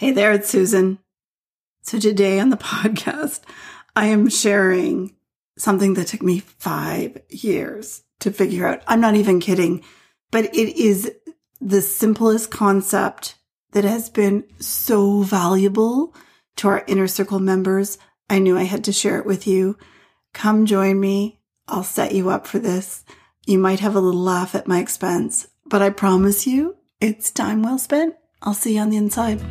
Hey there, it's Susan. So today on the podcast, I am sharing something that took me five years to figure out. I'm not even kidding, but it is the simplest concept that has been so valuable to our inner circle members. I knew I had to share it with you. Come join me. I'll set you up for this. You might have a little laugh at my expense, but I promise you it's time well spent. I'll see you on the inside.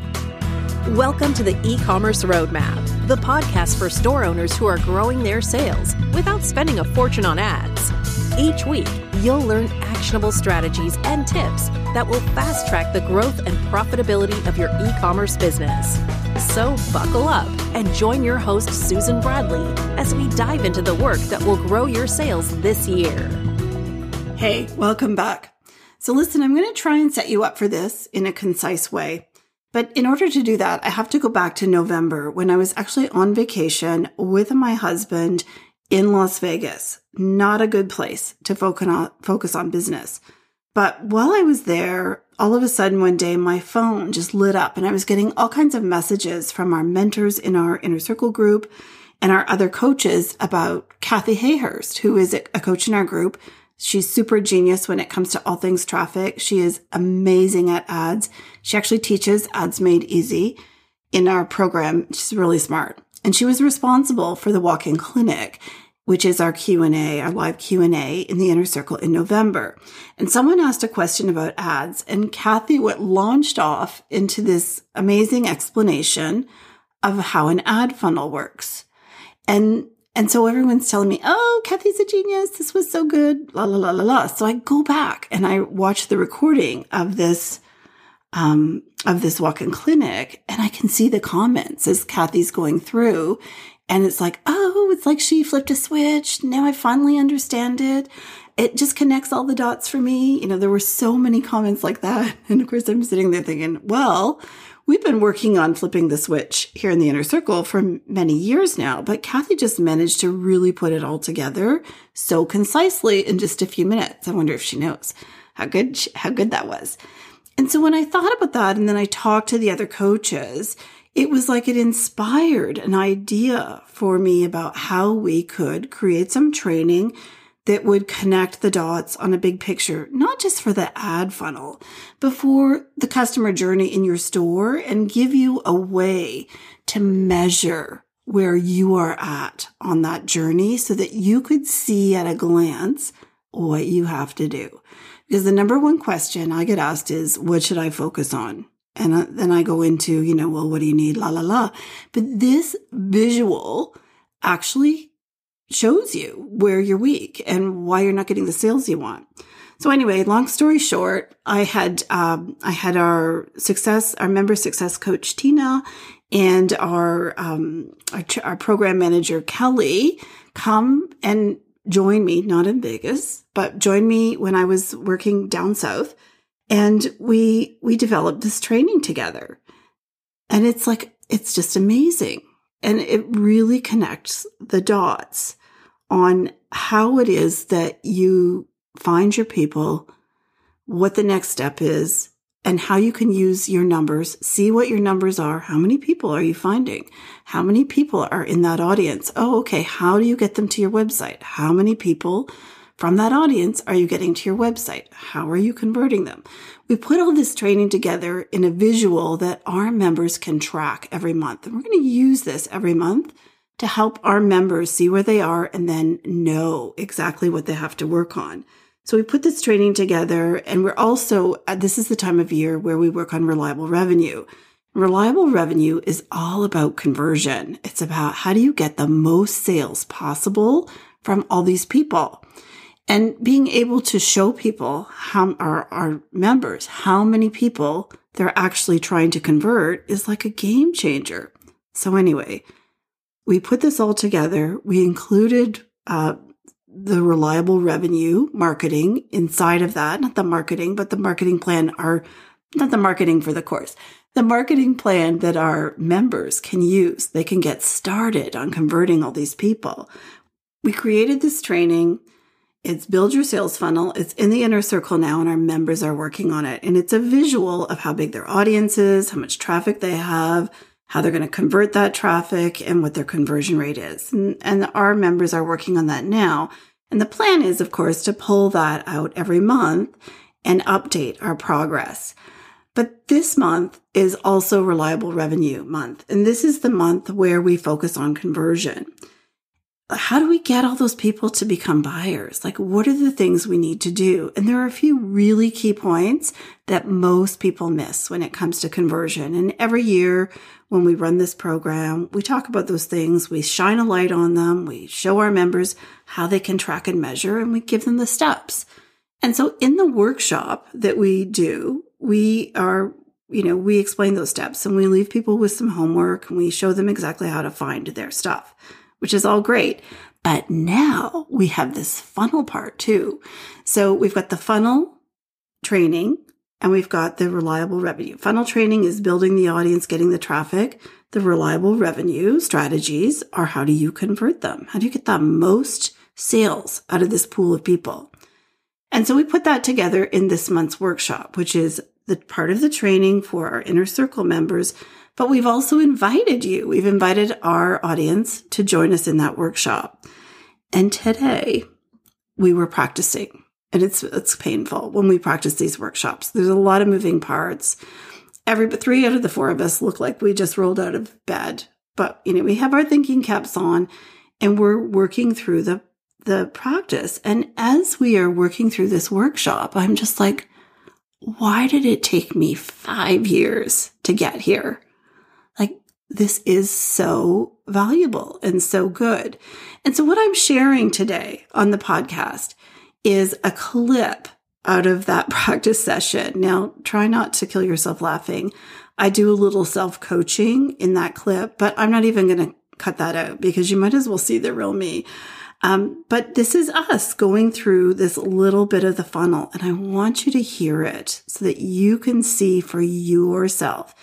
Welcome to the e-commerce roadmap, the podcast for store owners who are growing their sales without spending a fortune on ads. Each week, you'll learn actionable strategies and tips that will fast track the growth and profitability of your e-commerce business. So buckle up and join your host Susan Bradley as we dive into the work that will grow your sales this year. Hey, welcome back. So listen, I'm going to try and set you up for this in a concise way. But in order to do that, I have to go back to November when I was actually on vacation with my husband in Las Vegas. Not a good place to focus on business. But while I was there, all of a sudden one day my phone just lit up and I was getting all kinds of messages from our mentors in our inner circle group and our other coaches about Kathy Hayhurst, who is a coach in our group She's super genius when it comes to all things traffic. She is amazing at ads. She actually teaches Ads Made Easy in our program. She's really smart. And she was responsible for the walk-in clinic, which is our Q&A, our live Q&A in the inner circle in November. And someone asked a question about ads and Kathy went launched off into this amazing explanation of how an ad funnel works. And and so everyone's telling me, oh, Kathy's a genius. This was so good. La, la, la, la, la. So I go back and I watch the recording of this, um, of this walk-in clinic and I can see the comments as Kathy's going through. And it's like, oh, it's like she flipped a switch. Now I finally understand it. It just connects all the dots for me. You know, there were so many comments like that. And of course, I'm sitting there thinking, well, We've been working on flipping the switch here in the inner circle for many years now, but Kathy just managed to really put it all together so concisely in just a few minutes. I wonder if she knows how good, how good that was. And so when I thought about that and then I talked to the other coaches, it was like it inspired an idea for me about how we could create some training that would connect the dots on a big picture, not just for the ad funnel, but for the customer journey in your store and give you a way to measure where you are at on that journey so that you could see at a glance what you have to do. Because the number one question I get asked is, what should I focus on? And uh, then I go into, you know, well, what do you need? La, la, la. But this visual actually shows you where you're weak and why you're not getting the sales you want. So anyway, long story short, I had um, I had our success, our member success coach Tina, and our um, our, our program manager Kelly come and join me, not in Vegas, but join me when I was working down south, and we we developed this training together, and it's like it's just amazing, and it really connects the dots on how it is that you find your people, what the next step is, and how you can use your numbers, see what your numbers are. How many people are you finding? How many people are in that audience? Oh, okay. How do you get them to your website? How many people from that audience are you getting to your website? How are you converting them? We put all this training together in a visual that our members can track every month. And we're going to use this every month to help our members see where they are and then know exactly what they have to work on. So we put this training together and we're also, uh, this is the time of year where we work on reliable revenue. Reliable revenue is all about conversion. It's about how do you get the most sales possible from all these people and being able to show people how our, our members, how many people they're actually trying to convert is like a game changer. So anyway, we put this all together. We included uh, the reliable revenue marketing inside of that, not the marketing, but the marketing plan, our, not the marketing for the course, the marketing plan that our members can use. They can get started on converting all these people. We created this training It's build your sales funnel. It's in the inner circle now, and our members are working on it. And it's a visual of how big their audience is, how much traffic they have, how they're going to convert that traffic, and what their conversion rate is. And, and our members are working on that now. And the plan is, of course, to pull that out every month and update our progress. But this month is also reliable revenue month. And this is the month where we focus on conversion how do we get all those people to become buyers? Like, what are the things we need to do? And there are a few really key points that most people miss when it comes to conversion. And every year when we run this program, we talk about those things. We shine a light on them. We show our members how they can track and measure and we give them the steps. And so in the workshop that we do, we are you know, we explain those steps and we leave people with some homework and we show them exactly how to find their stuff which is all great. But now we have this funnel part too. So we've got the funnel training and we've got the reliable revenue. Funnel training is building the audience, getting the traffic. The reliable revenue strategies are how do you convert them? How do you get the most sales out of this pool of people? And so we put that together in this month's workshop, which is the part of the training for our inner circle members but we've also invited you. We've invited our audience to join us in that workshop. And today we were practicing and it's, it's painful when we practice these workshops. There's a lot of moving parts. Every, three out of the four of us look like we just rolled out of bed, but you know, we have our thinking caps on and we're working through the, the practice. And as we are working through this workshop, I'm just like, why did it take me five years to get here? This is so valuable and so good. And so what I'm sharing today on the podcast is a clip out of that practice session. Now, try not to kill yourself laughing. I do a little self coaching in that clip, but I'm not even going to cut that out because you might as well see the real me. Um, but this is us going through this little bit of the funnel, and I want you to hear it so that you can see for yourself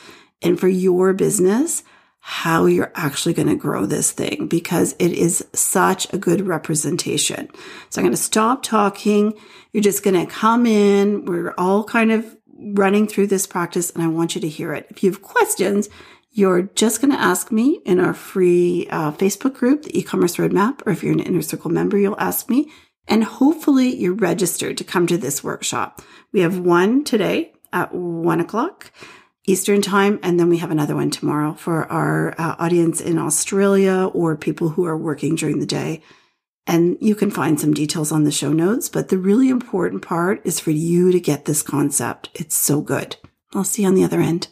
and for your business how you're actually going to grow this thing because it is such a good representation. So I'm going to stop talking. You're just going to come in. We're all kind of running through this practice and I want you to hear it. If you have questions, you're just going to ask me in our free uh, Facebook group, the e-commerce roadmap, or if you're an inner circle member, you'll ask me. And hopefully you're registered to come to this workshop. We have one today at one o'clock. Eastern time. And then we have another one tomorrow for our uh, audience in Australia or people who are working during the day. And you can find some details on the show notes, but the really important part is for you to get this concept. It's so good. I'll see you on the other end.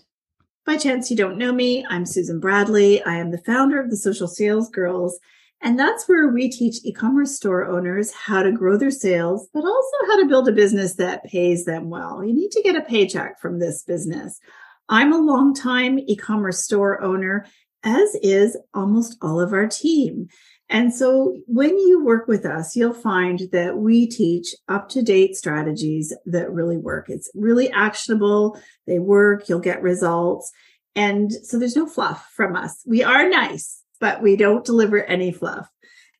By chance you don't know me, I'm Susan Bradley. I am the founder of the Social Sales Girls. And that's where we teach e commerce store owners how to grow their sales, but also how to build a business that pays them well. You need to get a paycheck from this business. I'm a longtime e commerce store owner, as is almost all of our team. And so when you work with us, you'll find that we teach up to date strategies that really work. It's really actionable. They work. You'll get results. And so there's no fluff from us. We are nice, but we don't deliver any fluff.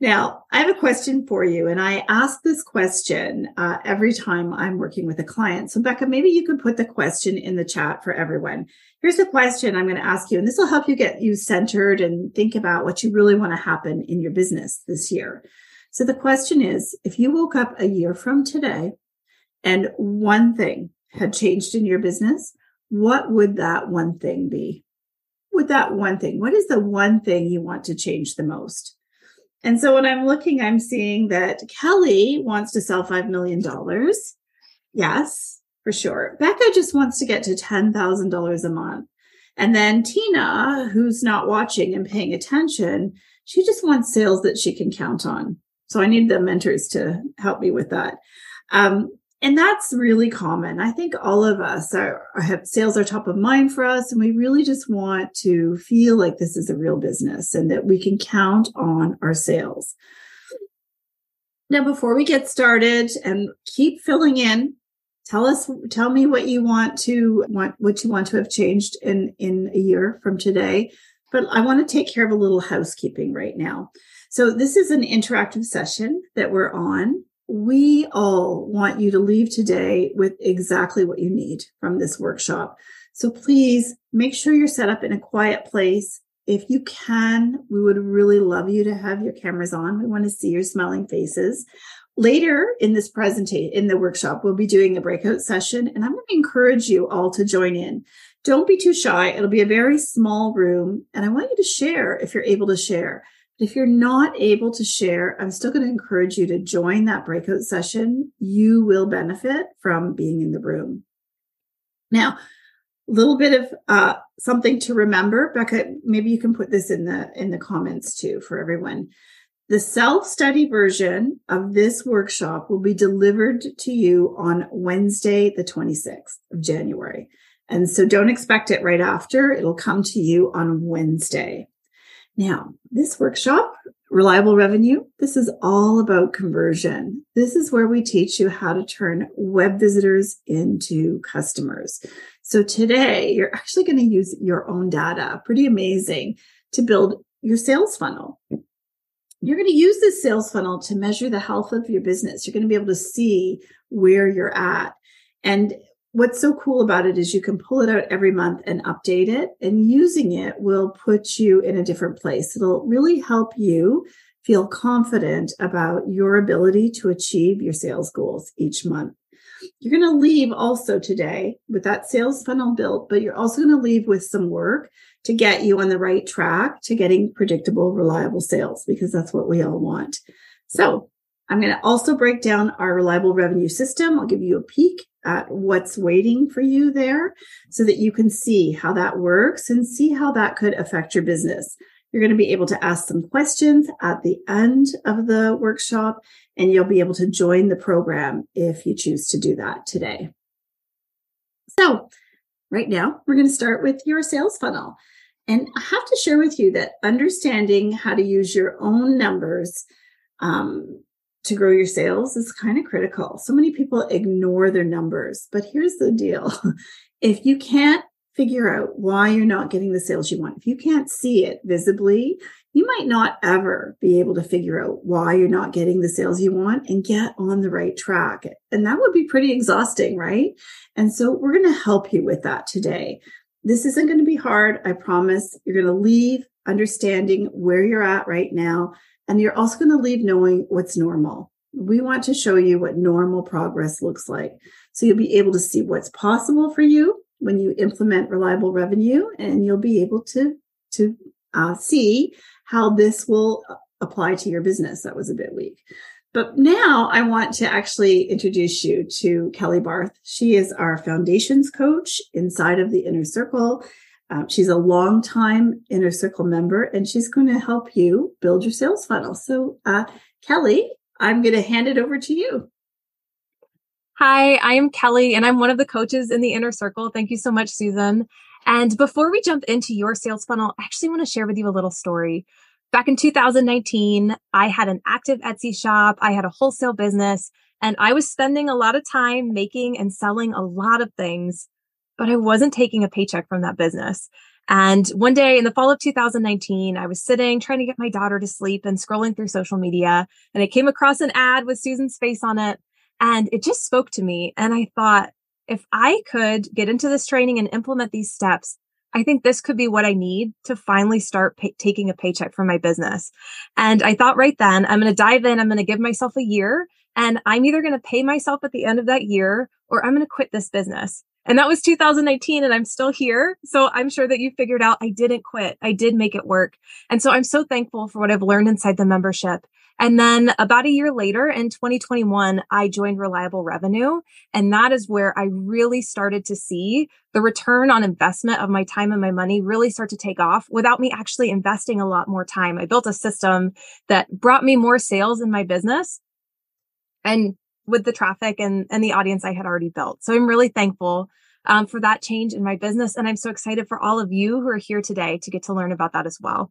Now, I have a question for you, and I ask this question uh, every time I'm working with a client. So, Becca, maybe you could put the question in the chat for everyone. Here's the question I'm going to ask you, and this will help you get you centered and think about what you really want to happen in your business this year. So, the question is if you woke up a year from today and one thing had changed in your business, what would that one thing be? Would that one thing? What is the one thing you want to change the most? And so when I'm looking, I'm seeing that Kelly wants to sell $5 million. Yes, for sure. Becca just wants to get to $10,000 a month. And then Tina, who's not watching and paying attention, she just wants sales that she can count on. So I need the mentors to help me with that. Um, and that's really common. I think all of us are, have sales are top of mind for us, and we really just want to feel like this is a real business and that we can count on our sales. Now, before we get started and keep filling in, tell us, tell me what you want to want, what you want to have changed in in a year from today. But I want to take care of a little housekeeping right now. So this is an interactive session that we're on we all want you to leave today with exactly what you need from this workshop. So please make sure you're set up in a quiet place. If you can, we would really love you to have your cameras on. We want to see your smiling faces. Later in this presentation, in the workshop, we'll be doing a breakout session and I'm going to encourage you all to join in. Don't be too shy. It'll be a very small room and I want you to share if you're able to share. But if you're not able to share, I'm still going to encourage you to join that breakout session. You will benefit from being in the room. Now, a little bit of uh, something to remember, Becca. Maybe you can put this in the in the comments too for everyone. The self-study version of this workshop will be delivered to you on Wednesday, the 26th of January. And so don't expect it right after. It'll come to you on Wednesday. Now, this workshop, Reliable Revenue, this is all about conversion. This is where we teach you how to turn web visitors into customers. So today, you're actually going to use your own data. Pretty amazing to build your sales funnel. You're going to use this sales funnel to measure the health of your business. You're going to be able to see where you're at. And what's so cool about it is you can pull it out every month and update it and using it will put you in a different place. It'll really help you feel confident about your ability to achieve your sales goals each month. You're going to leave also today with that sales funnel built, but you're also going to leave with some work to get you on the right track to getting predictable, reliable sales because that's what we all want. So I'm going to also break down our reliable revenue system. I'll give you a peek at what's waiting for you there so that you can see how that works and see how that could affect your business. You're going to be able to ask some questions at the end of the workshop and you'll be able to join the program if you choose to do that today. So right now we're going to start with your sales funnel. And I have to share with you that understanding how to use your own numbers um, to grow your sales is kind of critical. So many people ignore their numbers, but here's the deal. if you can't figure out why you're not getting the sales you want, if you can't see it visibly, you might not ever be able to figure out why you're not getting the sales you want and get on the right track. And that would be pretty exhausting, right? And so we're going to help you with that today. This isn't going to be hard. I promise you're going to leave understanding where you're at right now and you're also going to leave knowing what's normal. We want to show you what normal progress looks like. So you'll be able to see what's possible for you when you implement reliable revenue, and you'll be able to, to uh, see how this will uh, apply to your business. That was a bit weak. But now I want to actually introduce you to Kelly Barth. She is our foundations coach inside of the inner circle. Um, she's a long-time Inner Circle member, and she's going to help you build your sales funnel. So, uh, Kelly, I'm going to hand it over to you. Hi, I am Kelly, and I'm one of the coaches in the Inner Circle. Thank you so much, Susan. And before we jump into your sales funnel, I actually want to share with you a little story. Back in 2019, I had an active Etsy shop, I had a wholesale business, and I was spending a lot of time making and selling a lot of things but I wasn't taking a paycheck from that business. And one day in the fall of 2019, I was sitting trying to get my daughter to sleep and scrolling through social media and I came across an ad with Susan's face on it and it just spoke to me. And I thought, if I could get into this training and implement these steps, I think this could be what I need to finally start pay- taking a paycheck from my business. And I thought right then, I'm going to dive in. I'm going to give myself a year and I'm either going to pay myself at the end of that year or I'm going to quit this business. And that was 2019 and I'm still here. So I'm sure that you figured out I didn't quit. I did make it work. And so I'm so thankful for what I've learned inside the membership. And then about a year later in 2021, I joined Reliable Revenue. And that is where I really started to see the return on investment of my time and my money really start to take off without me actually investing a lot more time. I built a system that brought me more sales in my business and with the traffic and, and the audience I had already built. So I'm really thankful um, for that change in my business. And I'm so excited for all of you who are here today to get to learn about that as well.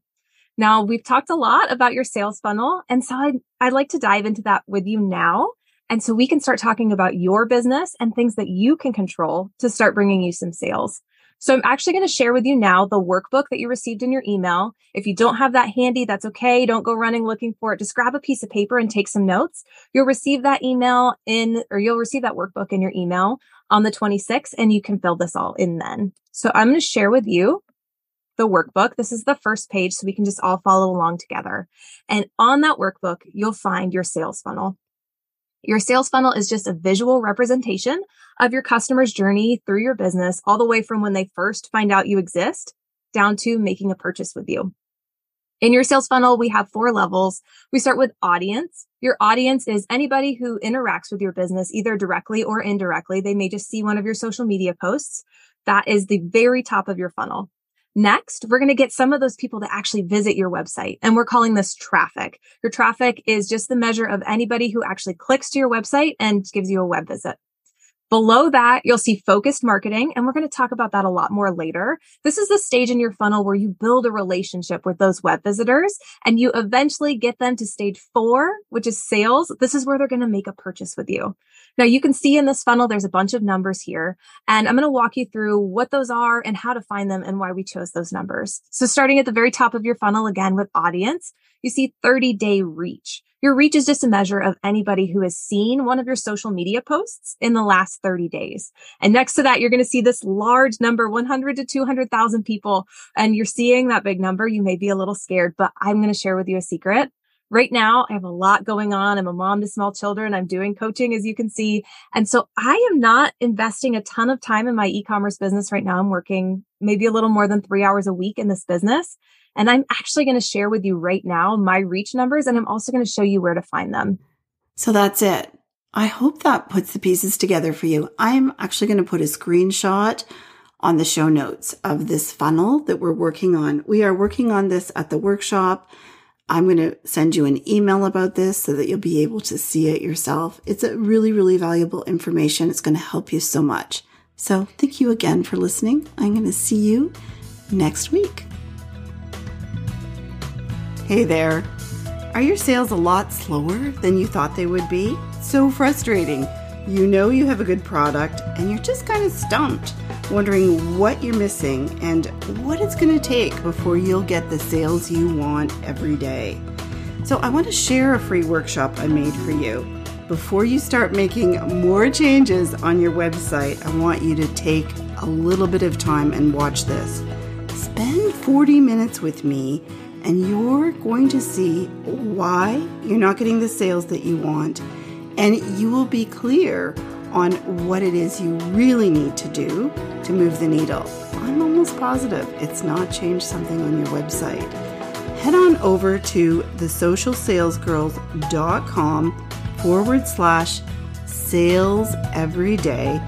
Now, we've talked a lot about your sales funnel. And so I'd, I'd like to dive into that with you now. And so we can start talking about your business and things that you can control to start bringing you some sales. So I'm actually going to share with you now the workbook that you received in your email. If you don't have that handy, that's okay. Don't go running looking for it. Just grab a piece of paper and take some notes. You'll receive that email in, or you'll receive that workbook in your email on the 26th and you can fill this all in then. So I'm going to share with you the workbook. This is the first page so we can just all follow along together. And on that workbook, you'll find your sales funnel. Your sales funnel is just a visual representation of your customer's journey through your business, all the way from when they first find out you exist down to making a purchase with you. In your sales funnel, we have four levels. We start with audience. Your audience is anybody who interacts with your business, either directly or indirectly. They may just see one of your social media posts. That is the very top of your funnel. Next, we're going to get some of those people to actually visit your website. And we're calling this traffic. Your traffic is just the measure of anybody who actually clicks to your website and gives you a web visit. Below that, you'll see focused marketing, and we're going to talk about that a lot more later. This is the stage in your funnel where you build a relationship with those web visitors and you eventually get them to stage four, which is sales. This is where they're going to make a purchase with you. Now you can see in this funnel, there's a bunch of numbers here, and I'm going to walk you through what those are and how to find them and why we chose those numbers. So starting at the very top of your funnel again with audience, you see 30 day reach. Your reach is just a measure of anybody who has seen one of your social media posts in the last 30 days. And next to that, you're going to see this large number, 100 to 200,000 people. And you're seeing that big number. You may be a little scared, but I'm going to share with you a secret. Right now, I have a lot going on. I'm a mom to small children. I'm doing coaching, as you can see. And so I am not investing a ton of time in my e-commerce business right now. I'm working maybe a little more than three hours a week in this business. And I'm actually going to share with you right now my reach numbers, and I'm also going to show you where to find them. So that's it. I hope that puts the pieces together for you. I'm actually going to put a screenshot on the show notes of this funnel that we're working on. We are working on this at the workshop. I'm going to send you an email about this so that you'll be able to see it yourself. It's a really, really valuable information. It's going to help you so much. So thank you again for listening. I'm going to see you next week. Hey there. Are your sales a lot slower than you thought they would be? So frustrating. You know you have a good product and you're just kind of stumped, wondering what you're missing and what it's going to take before you'll get the sales you want every day. So, I want to share a free workshop I made for you. Before you start making more changes on your website, I want you to take a little bit of time and watch this. Spend 40 minutes with me and you're going to see why you're not getting the sales that you want, and you will be clear on what it is you really need to do to move the needle. I'm almost positive it's not changed something on your website. Head on over to thesocialsalesgirls.com forward slash sales every day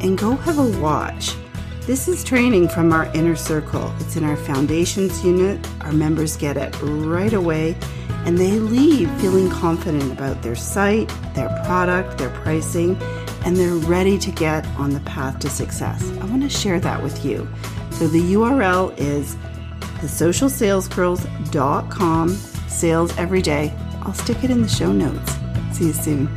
and go have a watch. This is training from our inner circle. It's in our foundations unit. Our members get it right away and they leave feeling confident about their site, their product, their pricing, and they're ready to get on the path to success. I want to share that with you. So the URL is thesocialsalesgirls.com sales every day. I'll stick it in the show notes. See you soon.